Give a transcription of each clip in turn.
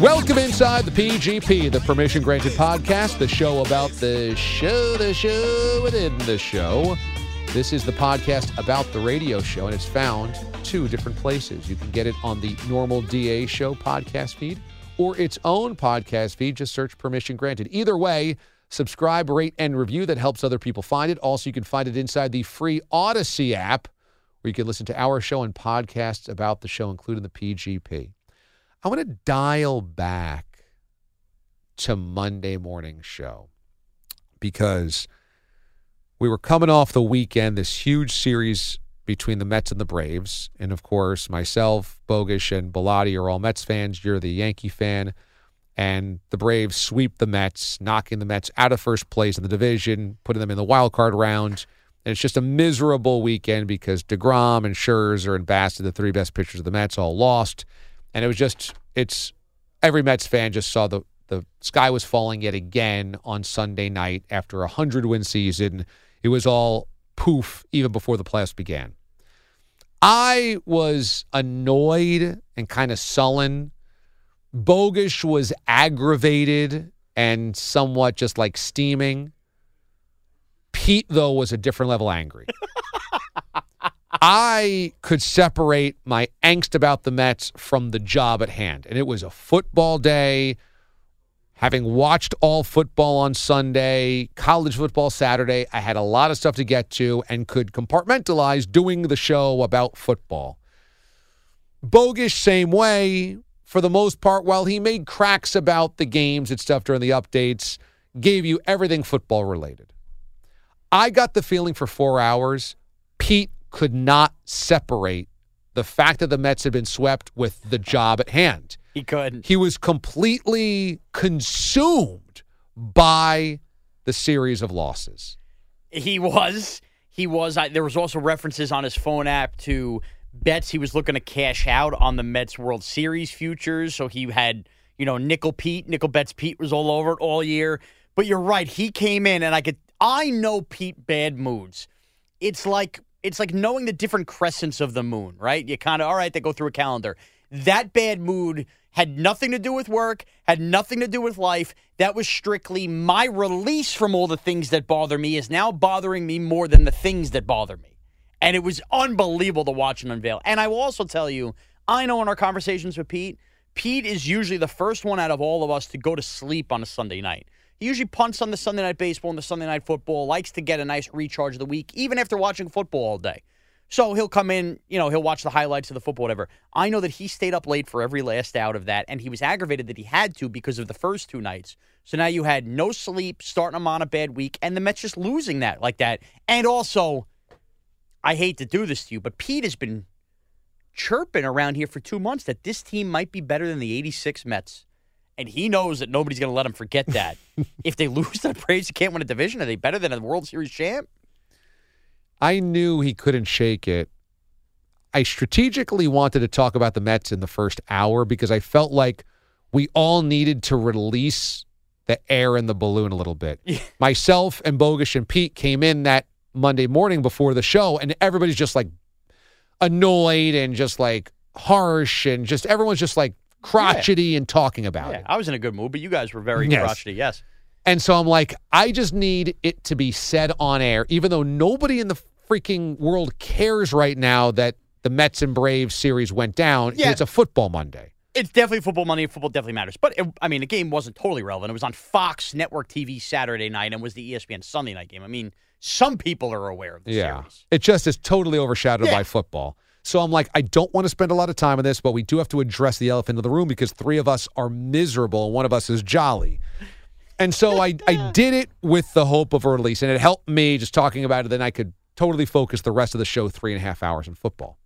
Welcome inside the PGP, the Permission Granted podcast, the show about the show, the show within the show. This is the podcast about the radio show, and it's found two different places. You can get it on the normal DA show podcast feed or its own podcast feed. Just search Permission Granted. Either way, subscribe, rate, and review. That helps other people find it. Also, you can find it inside the free Odyssey app, where you can listen to our show and podcasts about the show, including the PGP. I want to dial back to Monday morning show because we were coming off the weekend, this huge series between the Mets and the Braves. And of course, myself, Bogish, and Bellotti are all Mets fans. You're the Yankee fan. And the Braves sweep the Mets, knocking the Mets out of first place in the division, putting them in the wild card round. And it's just a miserable weekend because DeGrom and Scherzer and Bassitt, the three best pitchers of the Mets, all lost. And it was just, it's every Mets fan just saw the, the sky was falling yet again on Sunday night after a 100 win season. It was all poof even before the playoffs began. I was annoyed and kind of sullen. Bogish was aggravated and somewhat just like steaming. Pete, though, was a different level angry. I could separate my angst about the Mets from the job at hand. And it was a football day. Having watched all football on Sunday, college football Saturday, I had a lot of stuff to get to and could compartmentalize doing the show about football. Bogish, same way. For the most part, while he made cracks about the games and stuff during the updates, gave you everything football related. I got the feeling for four hours, Pete could not separate the fact that the Mets had been swept with the job at hand. He couldn't. He was completely consumed by the series of losses. He was. He was. I, there was also references on his phone app to bets he was looking to cash out on the Mets World Series futures. So he had, you know, nickel Pete, nickel bets Pete was all over it all year. But you're right. He came in, and I could. I know Pete bad moods. It's like it's like knowing the different crescents of the moon, right? You kind of all right. They go through a calendar. That bad mood had nothing to do with work, had nothing to do with life. That was strictly my release from all the things that bother me is now bothering me more than the things that bother me. And it was unbelievable to watch him unveil. And I will also tell you, I know in our conversations with Pete, Pete is usually the first one out of all of us to go to sleep on a Sunday night. He usually punts on the Sunday night baseball and the Sunday night football, likes to get a nice recharge of the week, even after watching football all day. So he'll come in, you know, he'll watch the highlights of the football, whatever. I know that he stayed up late for every last out of that, and he was aggravated that he had to because of the first two nights. So now you had no sleep, starting him on a bad week, and the Mets just losing that like that. And also, I hate to do this to you, but Pete has been chirping around here for two months that this team might be better than the 86 Mets. And he knows that nobody's going to let him forget that. if they lose to the Braves, you can't win a division. Are they better than a World Series champ? I knew he couldn't shake it. I strategically wanted to talk about the Mets in the first hour because I felt like we all needed to release the air in the balloon a little bit. Myself and Bogus and Pete came in that Monday morning before the show, and everybody's just like annoyed and just like harsh, and just everyone's just like crotchety and talking about Yeah, it. I was in a good mood, but you guys were very Yes. crotchety. Yes. And so I'm like, I just need it to be said on air, even though nobody in the freaking world cares right now that the Mets and Braves series went down. Yeah. It's a football Monday. It's definitely football money. Football definitely matters. But, it, I mean, the game wasn't totally relevant. It was on Fox Network TV Saturday night and was the ESPN Sunday night game. I mean, some people are aware of the Yeah. series. It just is totally overshadowed Yeah. by football. So I'm like, I don't want to spend a lot of time on this, but we do have to address the elephant in the room because three of us are miserable and one of us is jolly. And so I, I did it with the hope of a release, and it helped me just talking about it. Then I could totally focus the rest of the show three and a half hours on football.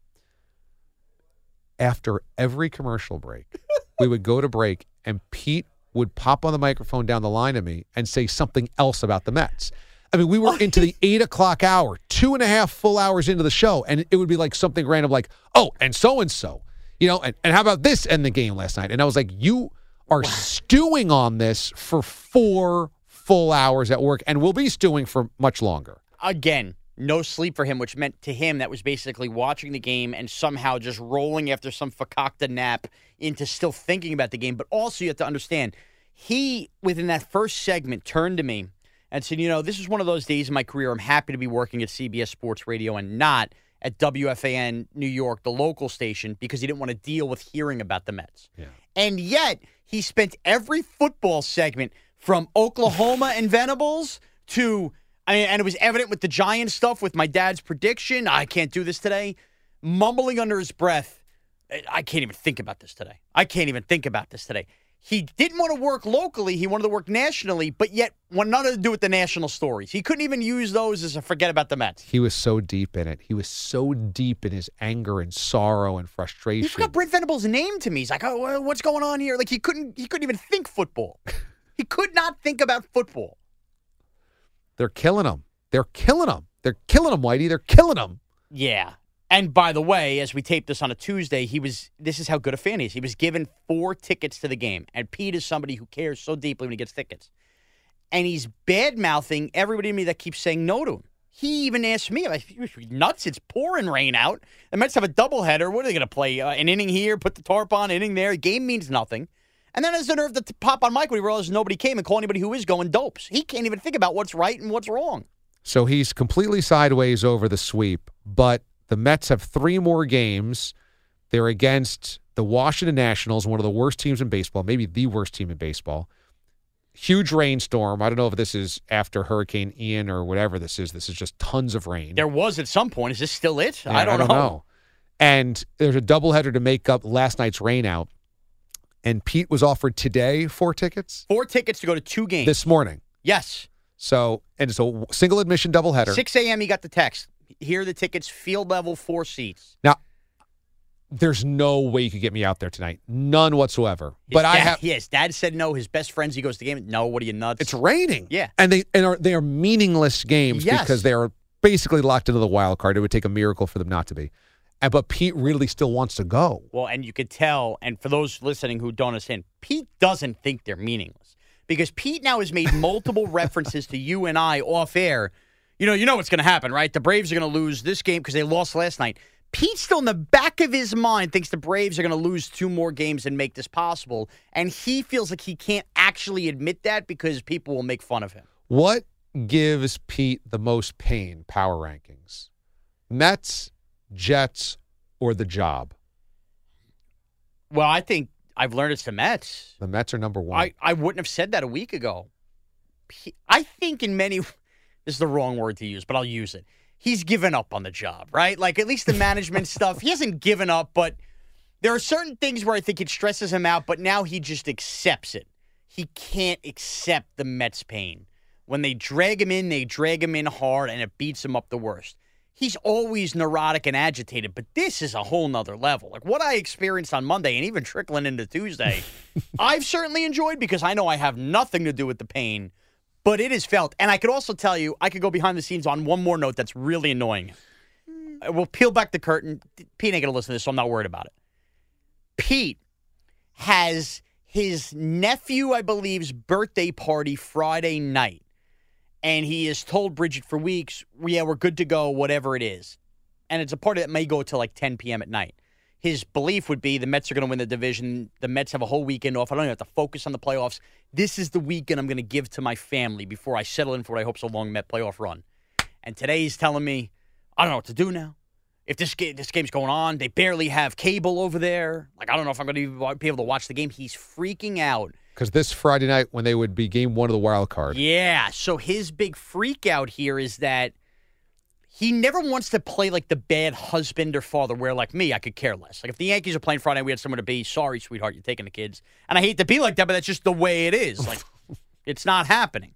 After every commercial break, we would go to break, and Pete would pop on the microphone down the line to me and say something else about the Mets. I mean, we were oh. into the eight o'clock hour, two and a half full hours into the show, and it would be like something random, like, "Oh, and so and so," you know, and, and how about this end the game last night? And I was like, "You are stewing on this for four full hours at work, and we'll be stewing for much longer." Again, no sleep for him, which meant to him that was basically watching the game and somehow just rolling after some fakakta nap into still thinking about the game. But also, you have to understand, he, within that first segment, turned to me and said, You know, this is one of those days in my career. I'm happy to be working at CBS Sports Radio and not at WFAN New York, the local station, because he didn't want to deal with hearing about the Mets. And yet, he spent every football segment from Oklahoma and Venables to, I mean, and it was evident with the Giants stuff with my dad's prediction. I can't do this today. Mumbling under his breath, I can't even think about this today. I can't even think about this today. He didn't want to work locally. He wanted to work nationally, but yet wanted nothing to do with the national stories. He couldn't even use those as a forget about the Mets. He was so deep in it. He was so deep in his anger and sorrow and frustration. He forgot Brent Venables' name to me. He's like, "Oh, what's going on here?" Like he couldn't, he couldn't even think football. he could not think about football. They're killing him. They're killing him. They're killing him, Whitey. They're killing him. Yeah. And by the way, as we taped this on a Tuesday, he was this is how good a fan he is. He was given four tickets to the game. And Pete is somebody who cares so deeply when he gets tickets. And he's bad mouthing everybody to me that keeps saying no to him. He even asked me, like, "You nuts? It's pouring rain out. The Mets have a doubleheader. What are they going to play? Uh, an inning here, put the tarp on, inning there. Game means nothing. And then has the nerve to pop on Mike when he realizes nobody came and call anybody who is going dopes. He can't even think about what's right and what's wrong. So he's completely sideways over the sweep, but the Mets have three more games. They're against the Washington Nationals, one of the worst teams in baseball, maybe the worst team in baseball. Huge rainstorm. I don't know if this is after Hurricane Ian or whatever this is. This is just tons of rain. There was at some point. Is this still it? Yeah, I, don't know. And there's a doubleheader to make up last night's rain out. And Pete was offered today four tickets Four tickets to go to two games. this morning. yes. So, and it's a single admission doubleheader. 6 a.m. He got the text. Here are the tickets, field level, four seats. Now, there's no way you could get me out there tonight. None whatsoever. His but I have. Yes, dad said no. His best friends, he goes to the game. No, what are you nuts? It's raining. Yeah. and they and are they are meaningless games Yes. because they are basically locked into the wild card. It would take a miracle for them not to be. And but Pete really still wants to go. Well, and you could tell, and for those listening who don't understand, Pete doesn't think they're meaningless because Pete now has made multiple references to you and I off air. You know, you know what's going to happen, right? The Braves are going to lose this game because they lost last night. Pete still in the back of his mind thinks the Braves are going to lose two more games and make this possible, and he feels like he can't actually admit that because people will make fun of him. What gives Pete the most pain? Power rankings, Mets, Jets, or the job? Well, I think I've learned it's the Mets. The Mets are number one. I, I wouldn't have said that a week ago. I think in many, is the wrong word to use, but I'll use it. He's given up on the job, right? Like at least the management stuff, he hasn't given up, but there are certain things where I think it stresses him out, but now he just accepts it. He can't accept the Mets pain. When they drag him in, they drag him in hard and it beats him up the worst. He's always neurotic and agitated, but this is a whole nother level. Like what I experienced on Monday and even trickling into Tuesday, I've certainly enjoyed because I know I have nothing to do with the pain, but it is felt. And I could also tell you, I could go behind the scenes on one more note that's really annoying. Hmm. we'll peel back the curtain. Pete ain't gonna listen to this, so I'm not worried about it. Pete has his nephew, I believe's birthday party Friday night, and he has told Bridget for weeks, "Yeah, we're good to go, whatever it is." And it's a party that may go till like 10 p.m. at night. His belief would be the Mets are going to win the division. The Mets have a whole weekend off. I don't even have to focus on the playoffs. This is the weekend I'm going to give to my family before I settle in for what I hope is a long Met playoff run. And today he's telling me, I don't know what to do now. If this game, this game's going on, they barely have cable over there. Like I don't know if I'm going to be able to watch the game. He's freaking out. Because this Friday night, when they would be game one of the wild card. Yeah. So his big freak out here is that he never wants to play like the bad husband or father where like me i could care less like if the yankees are playing friday we had someone to be sorry sweetheart you're taking the kids and i hate to be like that but that's just the way it is like it's not happening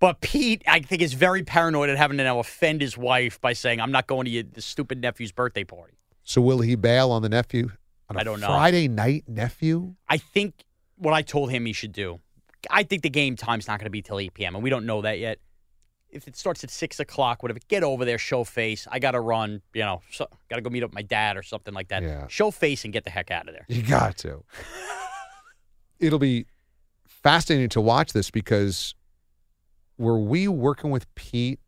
but pete i think is very paranoid at having to now offend his wife by saying i'm not going to your, the stupid nephew's birthday party So will he bail on the nephew? On I don't know. Friday night nephew? i think what i told him he should do i think the game time's not going to be till 8 p.m and we don't know that yet if it starts at six o'clock, whatever, get over there, show face. I got to run, you know, so, got to go meet up with my dad or something like that. Yeah. Show face and get the heck out of there. You got to. It'll be fascinating to watch this because were we working with Pete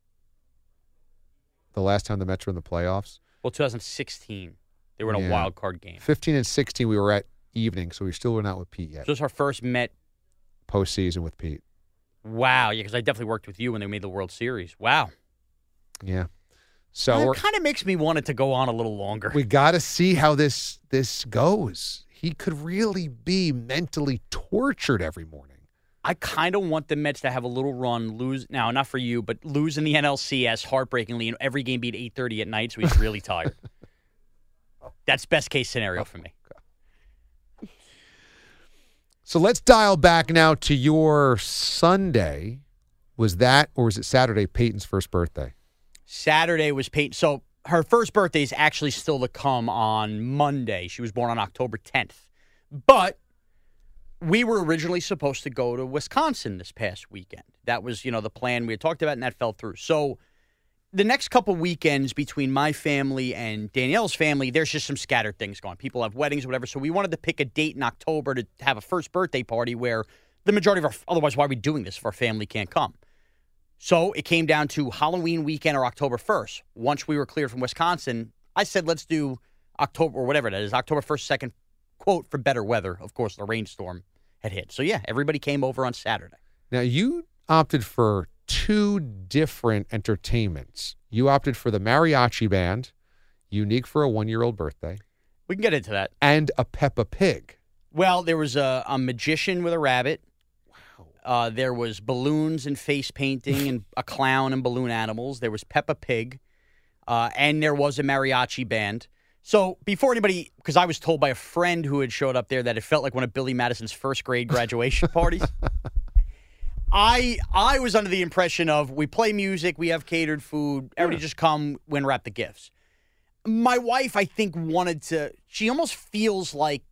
the last time the Mets were in the playoffs? Well, 2016, they were in a wild card game. 15 and 16, we were at evening, so we still were not with Pete yet. So this was our first Met. Postseason with Pete. Wow, yeah, because I definitely worked with you when they made the World Series. Wow, Yeah. So it kind of makes me want it to go on a little longer. we got to see how this this goes. He could really be mentally tortured every morning. I kind of want the Mets to have a little run, lose now, not for you, but lose in the NLCS heartbreakingly, and every game be at eight thirty at night, so he's really tired. That's best case scenario for me. Oh, So let's dial back now to your Sunday. Was that or was it Saturday Peyton's first birthday? Saturday was Peyton. So her first birthday is actually still to come on Monday. She was born on October 10th. But we were originally supposed to go to Wisconsin this past weekend. That was, you know, the plan we had talked about, and that fell through. So the next couple weekends between my family and Danielle's family, there's just some scattered things going. People have weddings, whatever. So we wanted to pick a date in October to have a first birthday party where the majority of our, otherwise, why are we doing this if our family can't come? So it came down to Halloween weekend or October 1st. Once we were cleared from Wisconsin, I said, let's do October or whatever that is, October 1st, 2nd, quote, for better weather. Of course, the rainstorm had hit. So yeah, everybody came over on Saturday. Now you opted for two different entertainments. You opted for the mariachi band, unique for a one-year-old birthday, We can get into that. and a Peppa Pig. Well, there was a, a magician with a rabbit. Uh, there was balloons and face painting and a clown and balloon animals. There was Peppa Pig, uh, and there was a mariachi band. So before anybody, because I was told by a friend who had showed up there that it felt like one of Billy Madison's first grade graduation parties. I I was under the impression of we play music, we have catered food, everybody just come, win, wrap the gifts. My wife, I think, wanted to. She almost feels like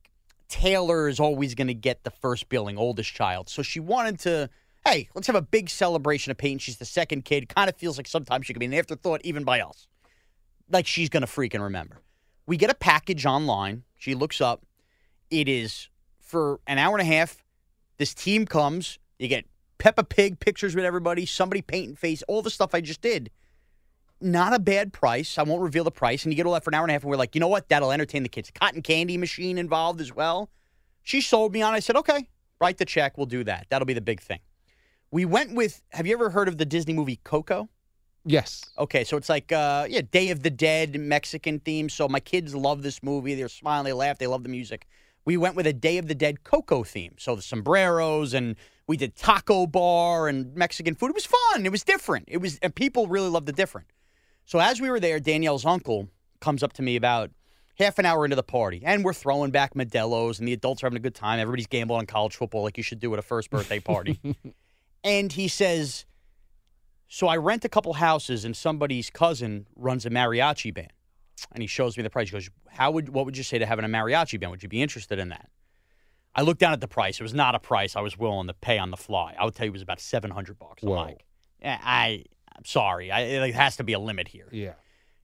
Taylor is always going to get the first billing, oldest child. So she wanted to, hey, let's have a big celebration of Peyton. She's the second kid. Kind of feels like sometimes she could be an afterthought, even by us. Like she's going to freaking remember. We get a package online. She looks up. It is for an hour and a half. This team comes. You get Peppa Pig pictures with everybody, somebody painting face, all the stuff I just did. Not a bad price. I won't reveal the price. And you get all that for an hour and a half. And we're like, you know what? That'll entertain the kids. Cotton candy machine involved as well. She sold me on. it. I said, okay, write the check. We'll do that. That'll be the big thing. We went with. Have you ever heard of the Disney movie Coco? Yes. Okay, so it's like uh, yeah, Day of the Dead Mexican theme. So my kids love this movie. They're smiling, they laugh, they love the music. We went with a Day of the Dead Coco theme. So the sombreros and we did taco bar and Mexican food. It was fun. It was different. It was and people really loved the different. So as we were there, Danielle's uncle comes up to me about half an hour into the party, and we're throwing back Modelo's, and the adults are having a good time. Everybody's gambling on college football like you should do at a first birthday party. and he says, "So I rent a couple houses, and somebody's cousin runs a mariachi band." And he shows me the price. He goes, "How would what would you say to having a mariachi band? Would you be interested in that?" I looked down at the price. It was not a price I was willing to pay on the fly. I would tell you it was about seven hundred bucks. I'm Whoa. like, "Eh, I, I'm sorry. I, it has to be a limit here. Yeah.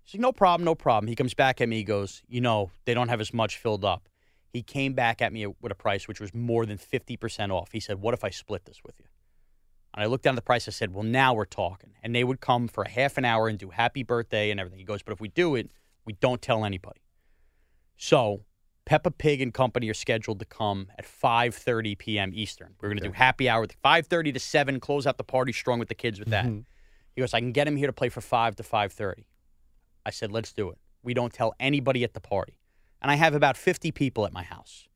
He's like, no problem, no problem. He comes back at me. He goes, you know, they don't have as much filled up. He came back at me with a price which was more than 50% off. He said, what if I split this with you? And I looked down at the price. I said, well, now we're talking. And they would come for a half an hour and do happy birthday and everything. He goes, but if we do it, we don't tell anybody. So Peppa Pig and company are scheduled to come at 5:30 p.m. Eastern. We're going to do happy hour at 5:30 to 7, close out the party strong with the kids with that. Mm-hmm. He goes, I can get him here to play for 5 to 5:30. I said, let's do it. We don't tell anybody at the party. And I have about 50 people at my house.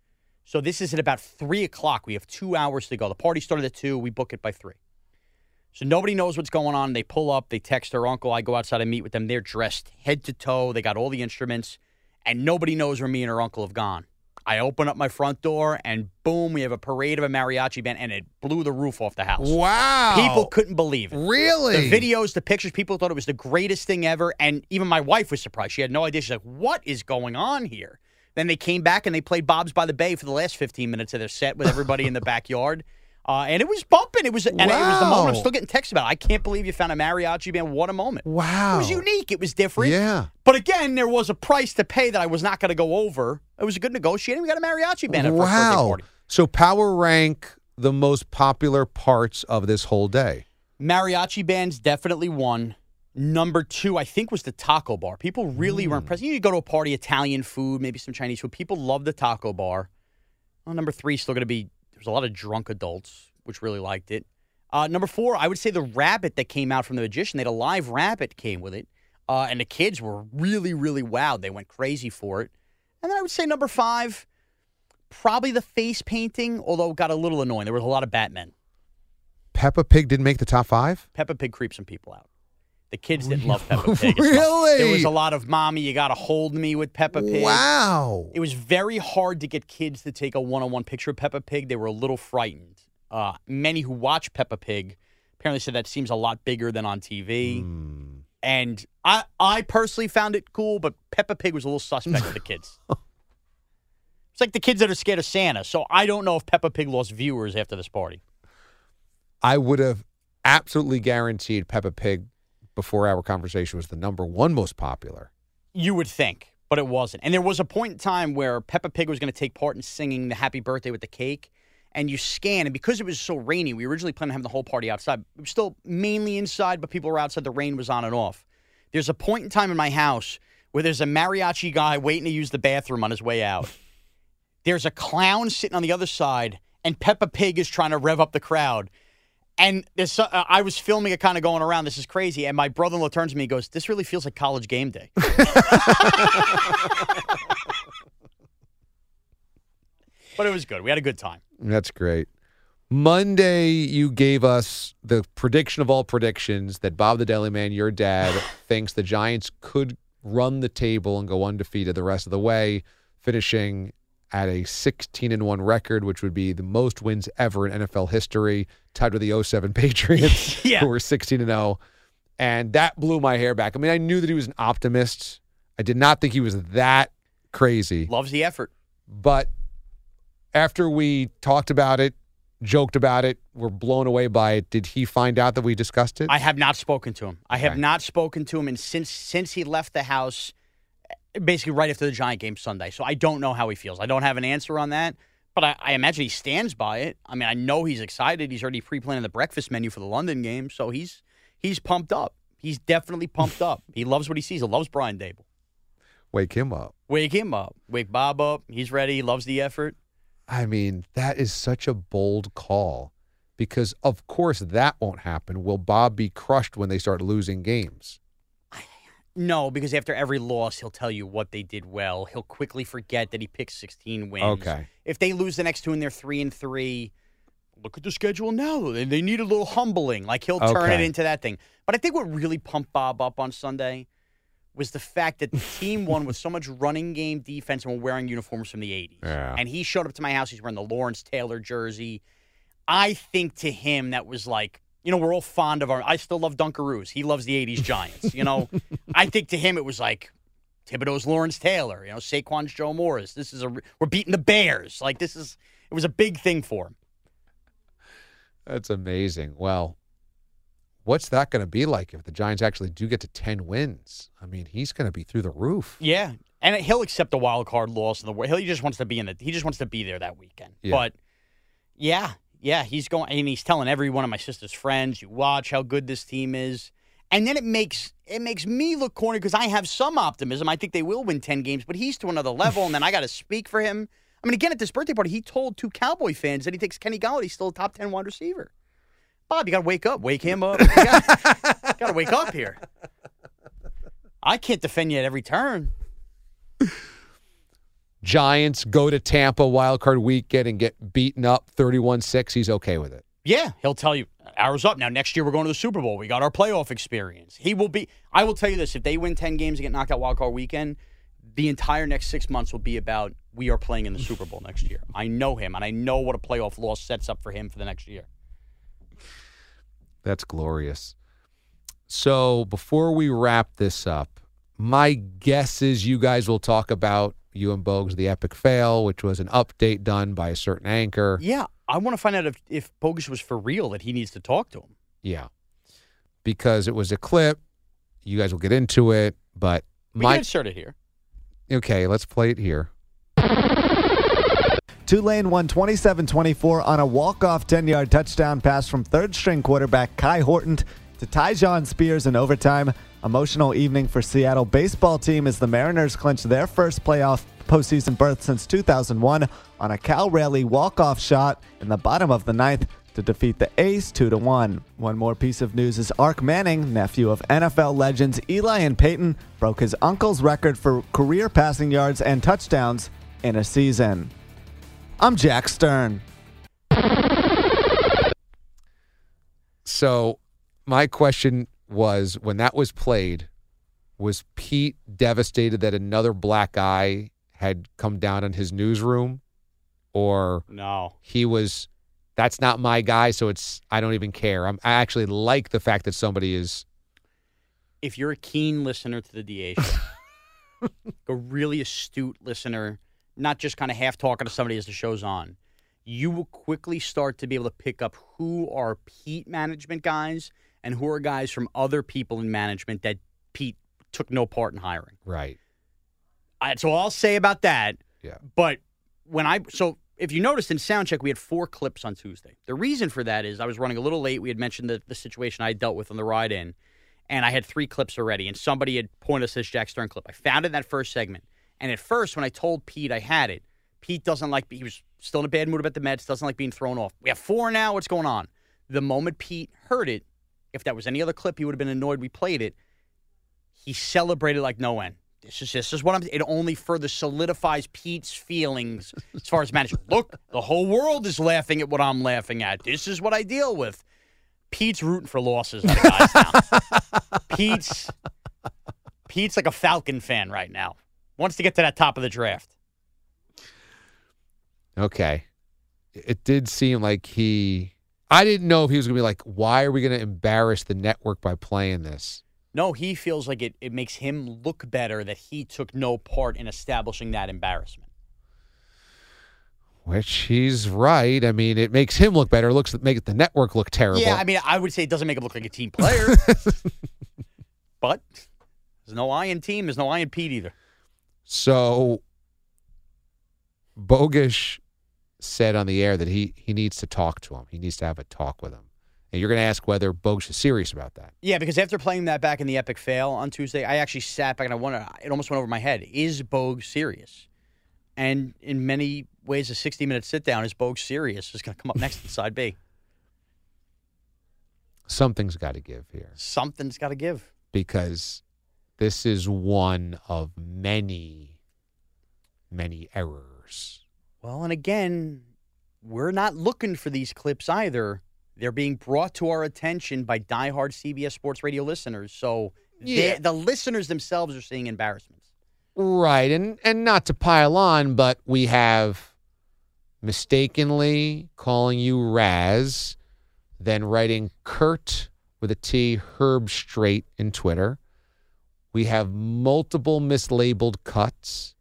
So this is at about 3 o'clock. We have two hours to go. The party started at 2. We book it by 3. So nobody knows what's going on. They pull up, they text their uncle. I go outside and meet with them. They're dressed head to toe. They got all the instruments, and nobody knows where me and her uncle have gone. I open up my front door, and boom, we have a parade of a mariachi band, and it blew the roof off the house. Wow. People couldn't believe it. Really? The videos, the pictures, people thought it was the greatest thing ever. And even my wife was surprised. She had no idea. She's like, what is going on here? Then they came back and they played Bob's by the Bay for the last 15 minutes of their set with everybody in the backyard. Uh, and it was bumping. It was, and it was the moment I'm still getting texts about. it. I can't believe you found a mariachi band. What a moment! Wow. It was unique. It was different. Yeah. But again, there was a price to pay that I was not going to go over. It was a good negotiating. We got a mariachi band at first Wow. So power rank the most popular parts of this whole day. Mariachi bands definitely won. Number two, I think, was the taco bar. People really were impressed. You go to a party, Italian food, maybe some Chinese food. People love the taco bar. Well, number three, still going to be there's a lot of drunk adults, which really liked it. Uh, number four, I would say the rabbit that came out from the magician. They had a live rabbit came with it, uh, and the kids were really, really wowed. They went crazy for it. And then I would say number five, probably the face painting, although it got a little annoying. There was a lot of Batman. Peppa Pig didn't make the top five? Peppa Pig creeped some people out. The kids didn't love Peppa Pig. Really? There was a lot of mommy, you got to hold me with Peppa Pig. Wow. It was very hard to get kids to take a one on one picture of Peppa Pig. They were a little frightened. Uh, many who watch Peppa Pig apparently said that seems a lot bigger than on TV. Hmm. And I, I personally found it cool, but Peppa Pig was a little suspect with the kids. It's like the kids that are scared of Santa. So I don't know if Peppa Pig lost viewers after this party. I would have absolutely guaranteed Peppa Pig before our conversation was the number one most popular. You would think, but it wasn't. And there was a point in time where Peppa Pig was going to take part in singing the happy birthday with the cake. And you scan, and because it was so rainy, we originally planned on having the whole party outside. It was still mainly inside, but people were outside. The rain was on and off. There's a point in time in my house where there's a mariachi guy waiting to use the bathroom on his way out. There's a clown sitting on the other side, and Peppa Pig is trying to rev up the crowd. And there's, uh, I was filming it kind of going around. This is crazy. And my brother in law turns to me and goes, This really feels like college game day. but it was good. We had a good time. That's great. Monday, you gave us the prediction of all predictions that Bob the Deli Man, your dad, thinks the Giants could run the table and go undefeated the rest of the way, finishing at a 16 and 1 record, which would be the most wins ever in NFL history, tied with the 07 Patriots, Yeah. who were 16 and 0. And that blew my hair back. I mean, I knew that he was an optimist. I did not think he was that crazy. Loves the effort. But after we talked about it, joked about it, were blown away by it, did he find out that we discussed it? I have not spoken to him. I have Okay. not spoken to him and since since he left the house basically right after the Giant game Sunday. So I don't know how he feels. I don't have an answer on that. But I, I imagine he stands by it. I mean, I know he's excited. He's already pre-planning the breakfast menu for the London game, so he's he's pumped up. He's definitely pumped up. He loves what he sees. He loves Brian Daboll. Wake him up. Wake him up. Wake Bob up. He's ready. He loves the effort. I mean, that is such a bold call because, of course, that won't happen. Will Bob be crushed when they start losing games? No, because after every loss, he'll tell you what they did well. He'll quickly forget that he picked 16 wins. Okay. If they lose the next two and they're three and three, look at the schedule now. They, they need a little humbling. Like he'll turn it into that thing. But I think what really pumped Bob up on Sunday was the fact that the team won with so much running game defense and were wearing uniforms from the 80s. Yeah. And he showed up to my house. He's wearing the Lawrence Taylor jersey. I think to him that was like, you know, we're all fond of our. I still love Dunkaroos. He loves the '80s Giants. You know, I think to him it was like Thibodeaux's Lawrence Taylor. You know, Saquon's Joe Morris. This is a we're beating the Bears. Like this is it was a big thing for him. That's amazing. Well, what's that going to be like if the Giants actually do get to 10 wins? I mean, he's going to be through the roof. Yeah, and he'll accept the wild card loss in the world. He just wants to be in the. He just wants to be there that weekend. Yeah. But yeah, yeah, he's going and he's telling every one of my sister's friends, "You watch how good this team is." And then it makes it makes me look corny because I have some optimism. I think they will win ten games, but he's to another level, and then I got to speak for him. I mean, again, at this birthday party, he told two Cowboy fans that he thinks Kenny Golladay's still a top ten wide receiver. Bob, you got to wake up, wake him up. You got to wake up here. I can't defend you at every turn. Giants go to Tampa wild card weekend and get beaten up 31 6. He's okay with it. Yeah, he'll tell you arrows up. Now next year we're going to the Super Bowl. We got our playoff experience. He will be. I will tell you this: if they win ten games and get knocked out wild card weekend, the entire next six months will be about we are playing in the Super Bowl next year. I know him, and I know what a playoff loss sets up for him for the next year. That's glorious. So before we wrap this up, my guess is you guys will talk about you and Bogues the epic fail, which was an update done by a certain anchor. Yeah, I want to find out if if Bogus was for real that he needs to talk to him. Yeah. Because it was a clip. You guys will get into it, but We my can insert it here. okay, let's play it here. Tulane won 27 24 on a walk off 10 yard touchdown pass from third string quarterback Kai Horton to Tyjae Spears in overtime. Emotional evening for Seattle baseball team as the Mariners clinch their first playoff postseason berth since 2001 on a Cal Raleigh walk off shot in the bottom of the ninth to defeat the A's 2 to 1. One more piece of news is Ark Manning, nephew of NFL legends Eli and Peyton, broke his uncle's record for career passing yards and touchdowns in a season. I'm Jack Stern. So my question was when that was played, was Pete devastated that another black guy had come down in his newsroom? Or No. he was that's not my guy, so it's I don't even care. I'm, I actually like the fact that somebody is if you're a keen listener to the DA show, a really astute listener, not just kind of half talking to somebody as the show's on, you will quickly start to be able to pick up who are Pete management guys and who are guys from other people in management that Pete took no part in hiring. right. I, so all I'll say about that. Yeah. But when I so if you noticed in soundcheck, we had four clips on Tuesday. The reason for that is I was running a little late. We had mentioned the, the situation I dealt with on the ride in, and I had three clips already. And somebody had pointed us this Jack Stern clip. I found it in that first segment. And at first, when I told Pete I had it, Pete doesn't like. He was still in a bad mood about the Mets. Doesn't like being thrown off. We have four now. What's going on? The moment Pete heard it, if that was any other clip, he would have been annoyed we played it. He celebrated like no end. This is this is what I'm. It only further solidifies Pete's feelings as far as management. Look, the whole world is laughing at what I'm laughing at. This is what I deal with. Pete's rooting for losses out guys now. Pete's Pete's like a Falcon fan right now. Wants to get to that top of the draft. Okay. It did seem like he I didn't know if he was gonna be like, why are we gonna embarrass the network by playing this? No, he feels like it, it makes him look better that he took no part in establishing that embarrassment. Which he's right. I mean, it makes him look better. It looks make the network look terrible. Yeah, I mean, I would say it doesn't make him look like a team player. but there's no I in team. There's no I in Pete either. So Bogish said on the air that he he needs to talk to him. He needs to have a talk with him. And you're going to ask whether Bogish is serious about that. Yeah, because after playing that back in the epic fail on Tuesday, I actually sat back and I wondered, it almost went over my head. Is Bogue serious? And in many ways, a 60 minute sit down, is Bogue serious? Is going to come up next in side B. Something's got to give here Something's got to give. because this is one of many, many errors. Well, and again, we're not looking for these clips either. They're being brought to our attention by diehard CBS Sports Radio listeners. So Yeah. the listeners themselves are seeing embarrassments. Right, and and not to pile on, but we have mistakenly calling you Raz, then writing Kurt with a T, Herbstreit in Twitter. We have multiple mislabeled cuts,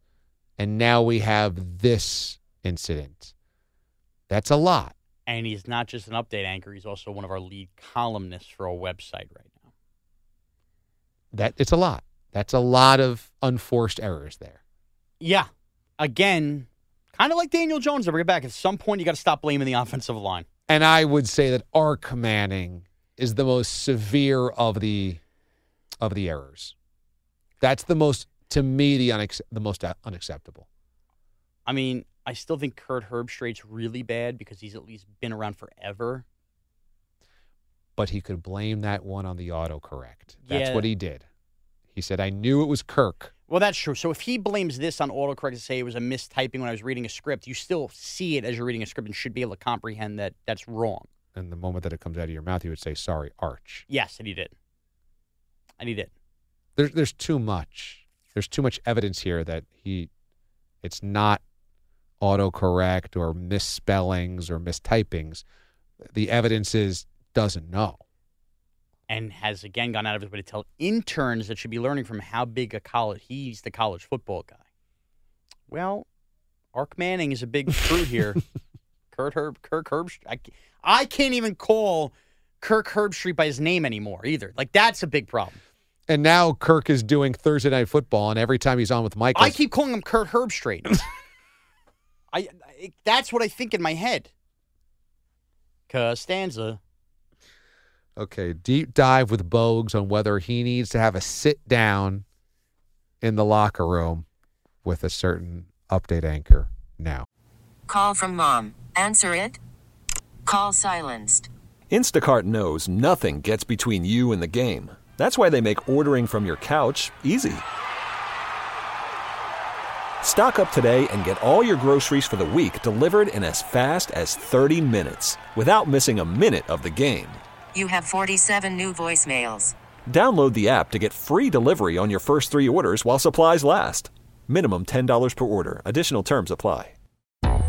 and now we have this incident. That's a lot. And he's not just an update anchor, he's also one of our lead columnists for our website right now. That it's a lot. That's a lot of unforced errors there. Yeah. Again, kind of like Daniel Jones. I'll bring it back. At some point, you got to stop blaming the offensive line. And I would say that Ark Manning is the most severe of the of the errors. That's the most to me the unex- the most unacceptable. I mean, I still think Kurt Herbstreit's really bad because he's at least been around forever. But he could blame that one on the autocorrect. That's Yeah. what he did. He said, "I knew it was Kirk." Well, that's true. So if he blames this on autocorrect to say it was a mistyping when I was reading a script, you still see it as you're reading a script and should be able to comprehend that that's wrong. And the moment that it comes out of your mouth, you would say, "Sorry, Arch." Yes, and he did. And he did. There's there's too much. There's too much evidence here that he, it's not autocorrect or misspellings or mistypings. The evidence is doesn't know. And has again gone out of his way to tell interns that should be learning from how big a college he's the college football guy. Well, Ark Manning is a big fruit here. Kurt Herb, Kirk Herbstreit. I, I can't even call Kirk Herbstreit by his name anymore either. Like that's a big problem. And now Kirk is doing Thursday night football, and every time he's on with Michael, I keep calling him Kurt Herbstreit. I, I that's what I think in my head. Costanza. Okay, deep dive with Bogues on whether he needs to have a sit down in the locker room with a certain update anchor now. Call from mom. Answer it. Call silenced. Instacart knows nothing gets between you and the game. That's why they make ordering from your couch easy. Stock up today and get all your groceries for the week delivered in as fast as 30 minutes without missing a minute of the game. You have 47 new voicemails. Download the app to get free delivery on your first three orders while supplies last. Minimum $10 per order. Additional terms apply.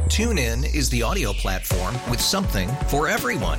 TuneIn is the audio platform with something for everyone.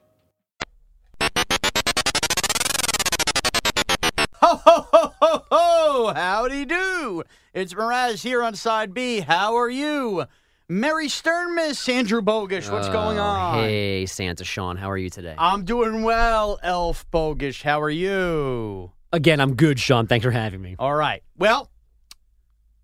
Ho, ho, ho, ho, ho! Howdy do! It's Mraz here on Side B. How are you? Mary Sternmiss, Andrew Bogish, what's going Oh, on? Hey, Santa Sean, how are you today? I'm doing well, Elf Bogish. How are you? Again, I'm good, Sean. Thanks for having me. All right. Well,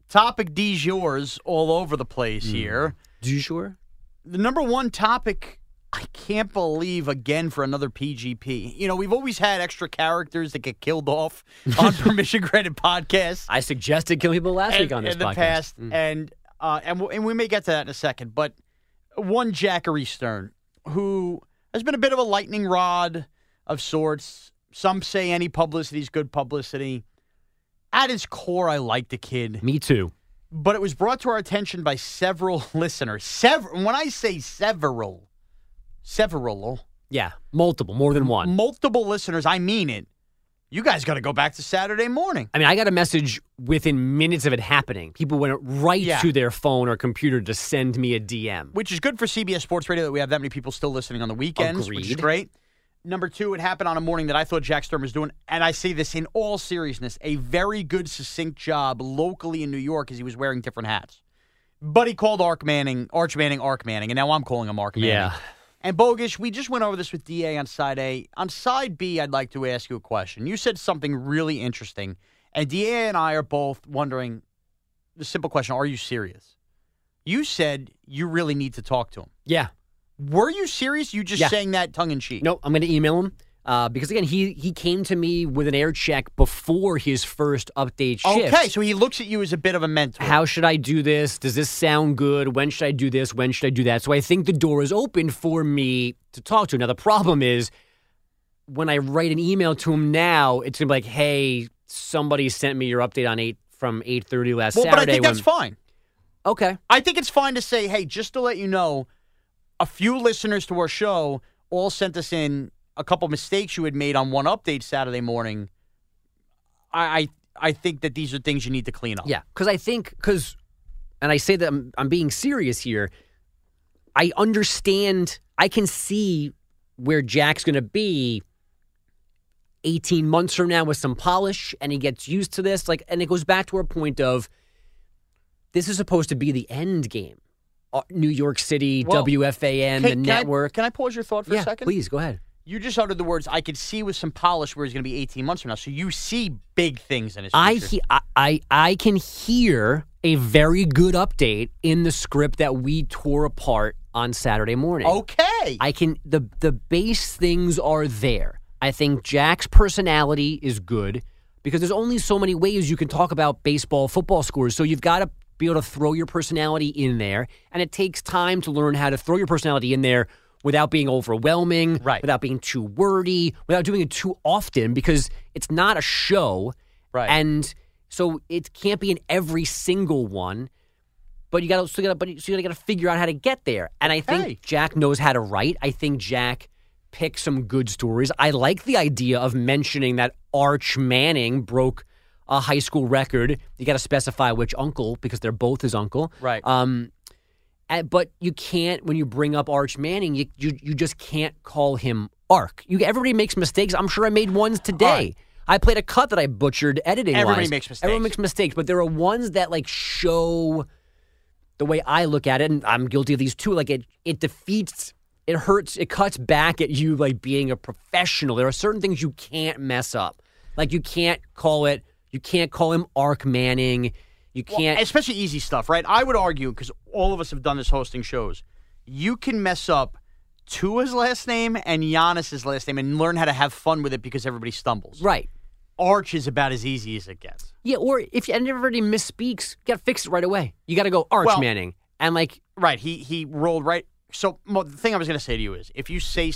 topic D's yours all over the place Hmm. here. Du jour? The number one topic, I can't believe again for another PGP. You know, we've always had extra characters that get killed off on permission granted podcasts. I suggested killing people last and- week on this in the podcast. past, Mm. and uh, and and we may get to that in a second. But one Jackery Stern, who has been a bit of a lightning rod of sorts. Some say any publicity is good publicity. At his core, I like the kid. Me too. But it was brought to our attention by several listeners. Several. When I say several, several, Yeah, multiple, more than one. multiple listeners, I mean it. You guys got to go back to Saturday morning. I mean, I got a message within minutes of it happening. People went right Yeah. to their phone or computer to send me a DM. which is good for CBS Sports Radio that we have that many people still listening on the weekends, which is great. Number two, it happened on a morning that I thought Jack Stern was doing, and I say this in all seriousness, a very good, succinct job locally in New York as he was wearing different hats. But he called Ark Manning, Arch Manning, Ark Manning, and now I'm calling him Ark Manning. Yeah. And Bogish, we just went over this with DA on side A. On side B, I'd like to ask you a question. You said something really interesting, and DA and I are both wondering the simple question Are you serious? You said you really need to talk to him. Yeah. Were you serious? You just Yeah. saying that tongue in cheek? Nope, I'm going to email him. Uh, because again, he he came to me with an air check before his first update shift. Okay, so he looks at you as a bit of a mentor. How should I do this? Does this sound good? When should I do this? When should I do that? So I think the door is open for me to talk to. Now the problem is when I write an email to him now, it's gonna be like, "Hey, somebody sent me your update on eight from eight thirty last Saturday. well, Saturday." but I think when- that's fine. Okay. I think it's fine to say, hey, just to let you know, a few listeners to our show all sent us in a couple mistakes you had made on one update Saturday morning. I I, I think that these are things you need to clean up. Yeah, because I think because, and I say that I'm, I'm being serious here. I understand. I can see where Jack's going to be 18 months from now with some polish, and he gets used to this. Like, and it goes back to our point of this is supposed to be the end game. Uh, New York City, Well, WFAN, Can- the can I- network. can I pause your thought for yeah, a second? please go ahead. You just uttered the words, I could see with some polish where he's going to be 18 months from now. So you see big things in his I, future. he, I I I can hear a very good update in the script that we tore apart on Saturday morning. Okay. I can the the base things are there. I think Jack's personality is good because there's only so many ways you can talk about baseball, football scores. So you've got to be able to throw your personality in there, and it takes time to learn how to throw your personality in there without being overwhelming, right. without being too wordy, without doing it too often because it's not a show. Right. And so it can't be in every single one. But you got to, so you got, but you got to figure out how to get there. And I think Okay. Jack knows how to write. I think Jack picks some good stories. I like the idea of mentioning that Arch Manning broke a high school record. You got to specify which uncle because they're both his uncle. Right. Um, but you can't when you bring up Arch Manning, you you, you just can't call him Arc. You everybody makes mistakes. I'm sure I made ones today. I played a cut that I butchered editing. Everybody wise. makes mistakes. Everyone makes mistakes, but there are ones that like show the way I look at it, and I'm guilty of these too. Like it, it defeats, it hurts, it cuts back at you like being a professional. There are certain things you can't mess up. Like you can't call it, you can't call him Ark Manning. You can't. especially easy stuff, right? I would argue because all of us have done this hosting shows. You can mess up Tua's last name and Giannis's last name and learn how to have fun with it because everybody stumbles. right. Arch is about as easy as it gets. Yeah, or if everybody misspeaks, you got to fix it right away. You got to go Arch Well- Manning, and like Right. He he rolled right. So mo- the thing I was going to say to you is, if you say,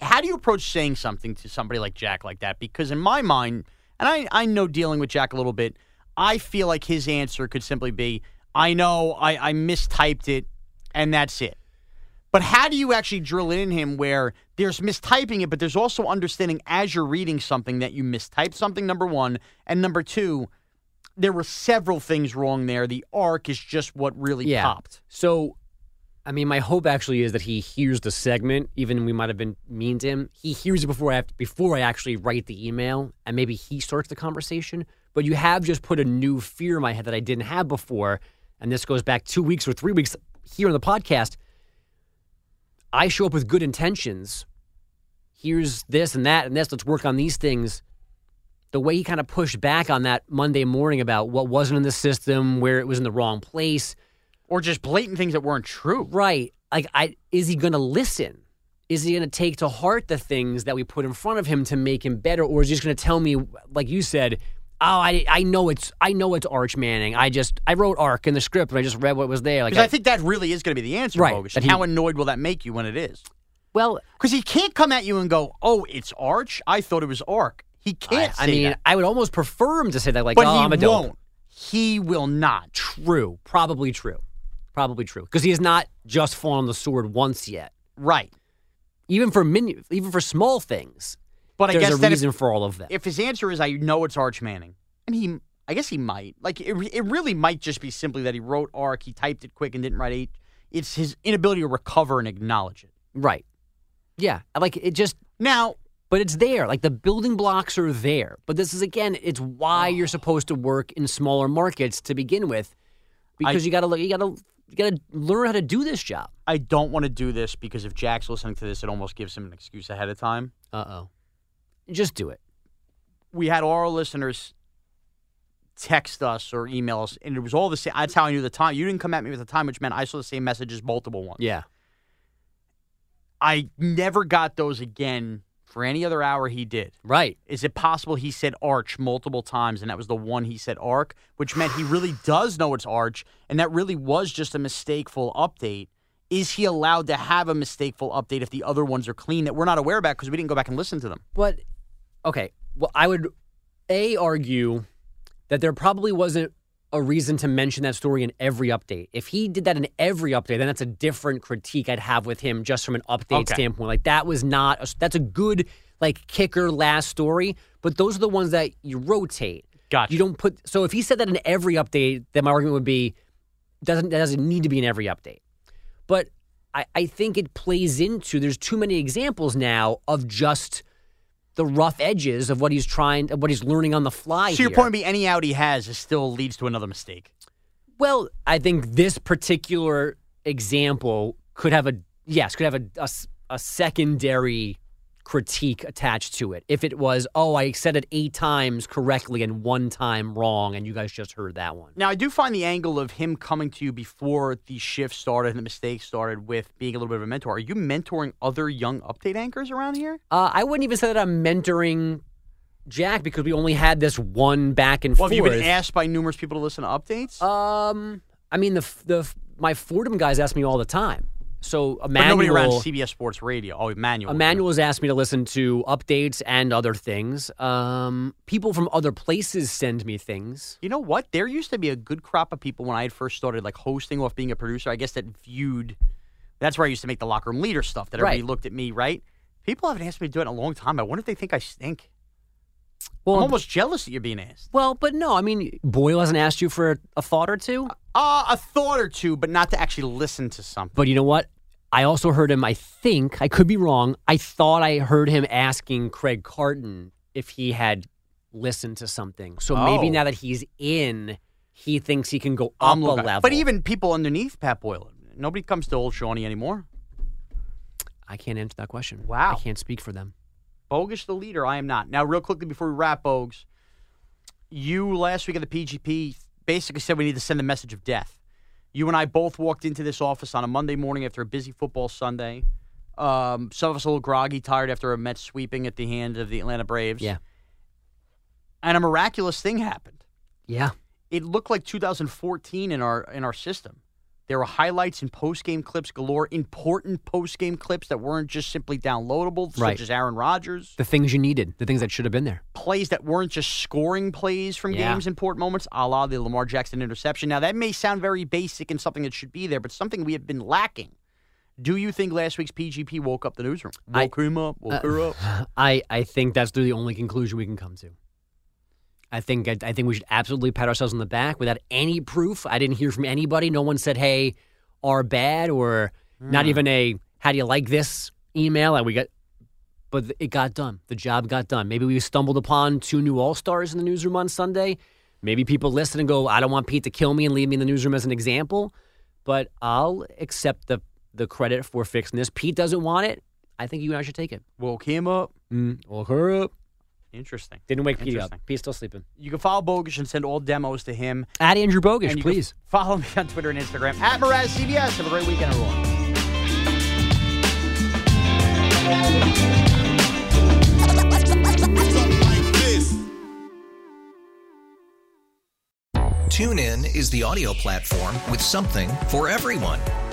how do you approach saying something to somebody like Jack like that? Because in my mind, and I I know dealing with Jack a little bit, I feel like his answer could simply be, I know I I mistyped it, and that's it. But how do you actually drill in him where there's mistyping it, but there's also understanding as you're reading something that you mistyped something, number one. And number two, there were several things wrong there. The arc is just what really yeah. popped. So, I mean, my hope actually is that he hears the segment, even we might have been mean to him. He hears it before I have to, before I actually write the email, and maybe he starts the conversation. But you have just put a new fear in my head that I didn't have before, and this goes back two weeks or three weeks here on the podcast. I show up with good intentions. Here's this and that and this. Let's work on these things. The way he kind of pushed back on that Monday morning about what wasn't in the system, where it was in the wrong place, or just blatant things that weren't true. Right. Like, I is he going to listen? Is he going to take to heart the things that we put in front of him to make him better, or is he just going to tell me, like you said, oh, I I know it's I know it's Arch Manning. I just I wrote Arc in the script, and I just read what was there. Like Because I, think that really is going to be the answer, Right, Bogus. And he- how annoyed will that make you when it is? Well, because he can't come at you and go, "Oh, it's Arch." I thought it was Arc." He can't. I say mean, that. I would almost prefer him to say that, like, but oh, he I'm a dope. won't. He will not. True. Probably true. Probably true. Because he has not just fallen on the sword once yet. Right. Even for min- even for small things. But I there's guess a then if- reason for all of them. If his answer is, "I know it's Arch Manning," and he, I guess he might. Like it, it really might just be simply that he wrote Ark, he typed it quick and didn't write eight. It's his inability to recover and acknowledge it. Right. Yeah. Like it just now, but it's there. Like the building blocks are there. But this is again, it's why you're supposed to work in smaller markets to begin with, because I- you got to look. You got to you got to learn how to do this job. I don't want to do this because if Jack's listening to this, it almost gives him an excuse ahead of time. Uh oh. Just do it. We had all our listeners text us or email us, and it was all the same. That's how I knew the time. You didn't come at me with the time, which meant I saw the same messages multiple ones. Yeah. I never got those again for any other hour he did. Right. Is it possible he said arch multiple times and that was the one he said arc, which meant he really does know it's arch and that really was just a mistakeful update? Is he allowed to have a mistakeful update if the other ones are clean that we're not aware about because we didn't go back and listen to them? But okay, well, I would a argue that there probably wasn't a reason to mention that story in every update. If he did that in every update, then that's a different critique I'd have with him just from an update Okay. standpoint. Like that was not a, that's a good like kicker last story, but those are the ones that you rotate. Gotcha. You don't put so if he said that in every update, then my argument would be doesn't that doesn't need to be in every update. But I, I think it plays into there's too many examples now of just the rough edges of what he's trying what he's learning on the fly. So your here. point would be any out he has is still leads to another mistake. Well, I think this particular example could have a yes, could have a a secondary critique attached to it. If it was, oh, I said it eight times correctly and one time wrong, and you guys just heard that one. Now, I do find the angle of him coming to you before the shift started and the mistake started with being a little bit of a mentor. Are you mentoring other young update anchors around here? Uh, I wouldn't even say that I'm mentoring Jack because we only had this one back and Well, have forth. you been asked by numerous people to listen to updates? Um, I mean the the my Fordham guys ask me all the time. So but nobody around CBS Sports Radio. Oh, Emmanuel. Emmanuel has asked me to listen to updates and other things. Um, people from other places send me things. You know what? There used to be a good crop of people when I had first started, like hosting off being a producer. I guess that viewed. That's where I used to make the locker room leader stuff. That everybody Right. looked at me, right? People haven't asked me to do it in a long time. I wonder if they think I stink. Well, I'm almost jealous that you're being asked. Well, but no, I mean Boyle hasn't asked you for a thought or two. Uh, a thought or two, but not to actually listen to something. But you know what? I also heard him. I think I could be wrong. I thought I heard him asking Craig Carton if he had listened to something. So maybe Oh. now that he's in, he thinks he can go up a level. But even people underneath Pat Boyle, nobody comes to old Shawnee anymore. I can't answer that question. Wow. I can't speak for them. Bogus the leader, I am not. Now, real quickly before we wrap, Bogues, you last week at the PGP basically said we need to send the message of death. You and I both walked into this office on a Monday morning after a busy football Sunday. Um, some of us a little groggy, tired after a Mets sweeping at the hand of the Atlanta Braves. Yeah. And a miraculous thing happened. Yeah. It looked like 2014 in our in our system. There were highlights and post game clips galore, important post game clips that weren't just simply downloadable, Right. such as Aaron Rodgers. The things you needed, the things that should have been there. Plays that weren't just scoring plays from Yeah. games, important moments, a la the Lamar Jackson interception. Now, that may sound very basic and something that should be there, but something we have been lacking. Do you think last week's PGP woke up the newsroom? I- Woke him up, woke Uh, her up. I, I think that's the only conclusion we can come to. I think I, I think we should absolutely pat ourselves on the back without any proof. I didn't hear from anybody. No one said, "Hey, are bad," or not Hmm. even a "How do you like this?" email. And we got, but it got done. The job got done. Maybe we stumbled upon two new all stars in the newsroom on Sunday. Maybe people listen and go, "I don't want Pete to kill me and leave me in the newsroom as an example." But I'll accept the the credit for fixing this. Pete doesn't want it. I think you and I should take it. Woke him up. Mm, woke her up. Interesting. Didn't wake Pete up. Pete's still sleeping. You can follow Bogish and send all demos to him. At Andrew Bogish, And you can please. follow me on Twitter and Instagram at Mraz CBS. Have a great weekend, everyone. TuneIn is the audio platform with something for everyone.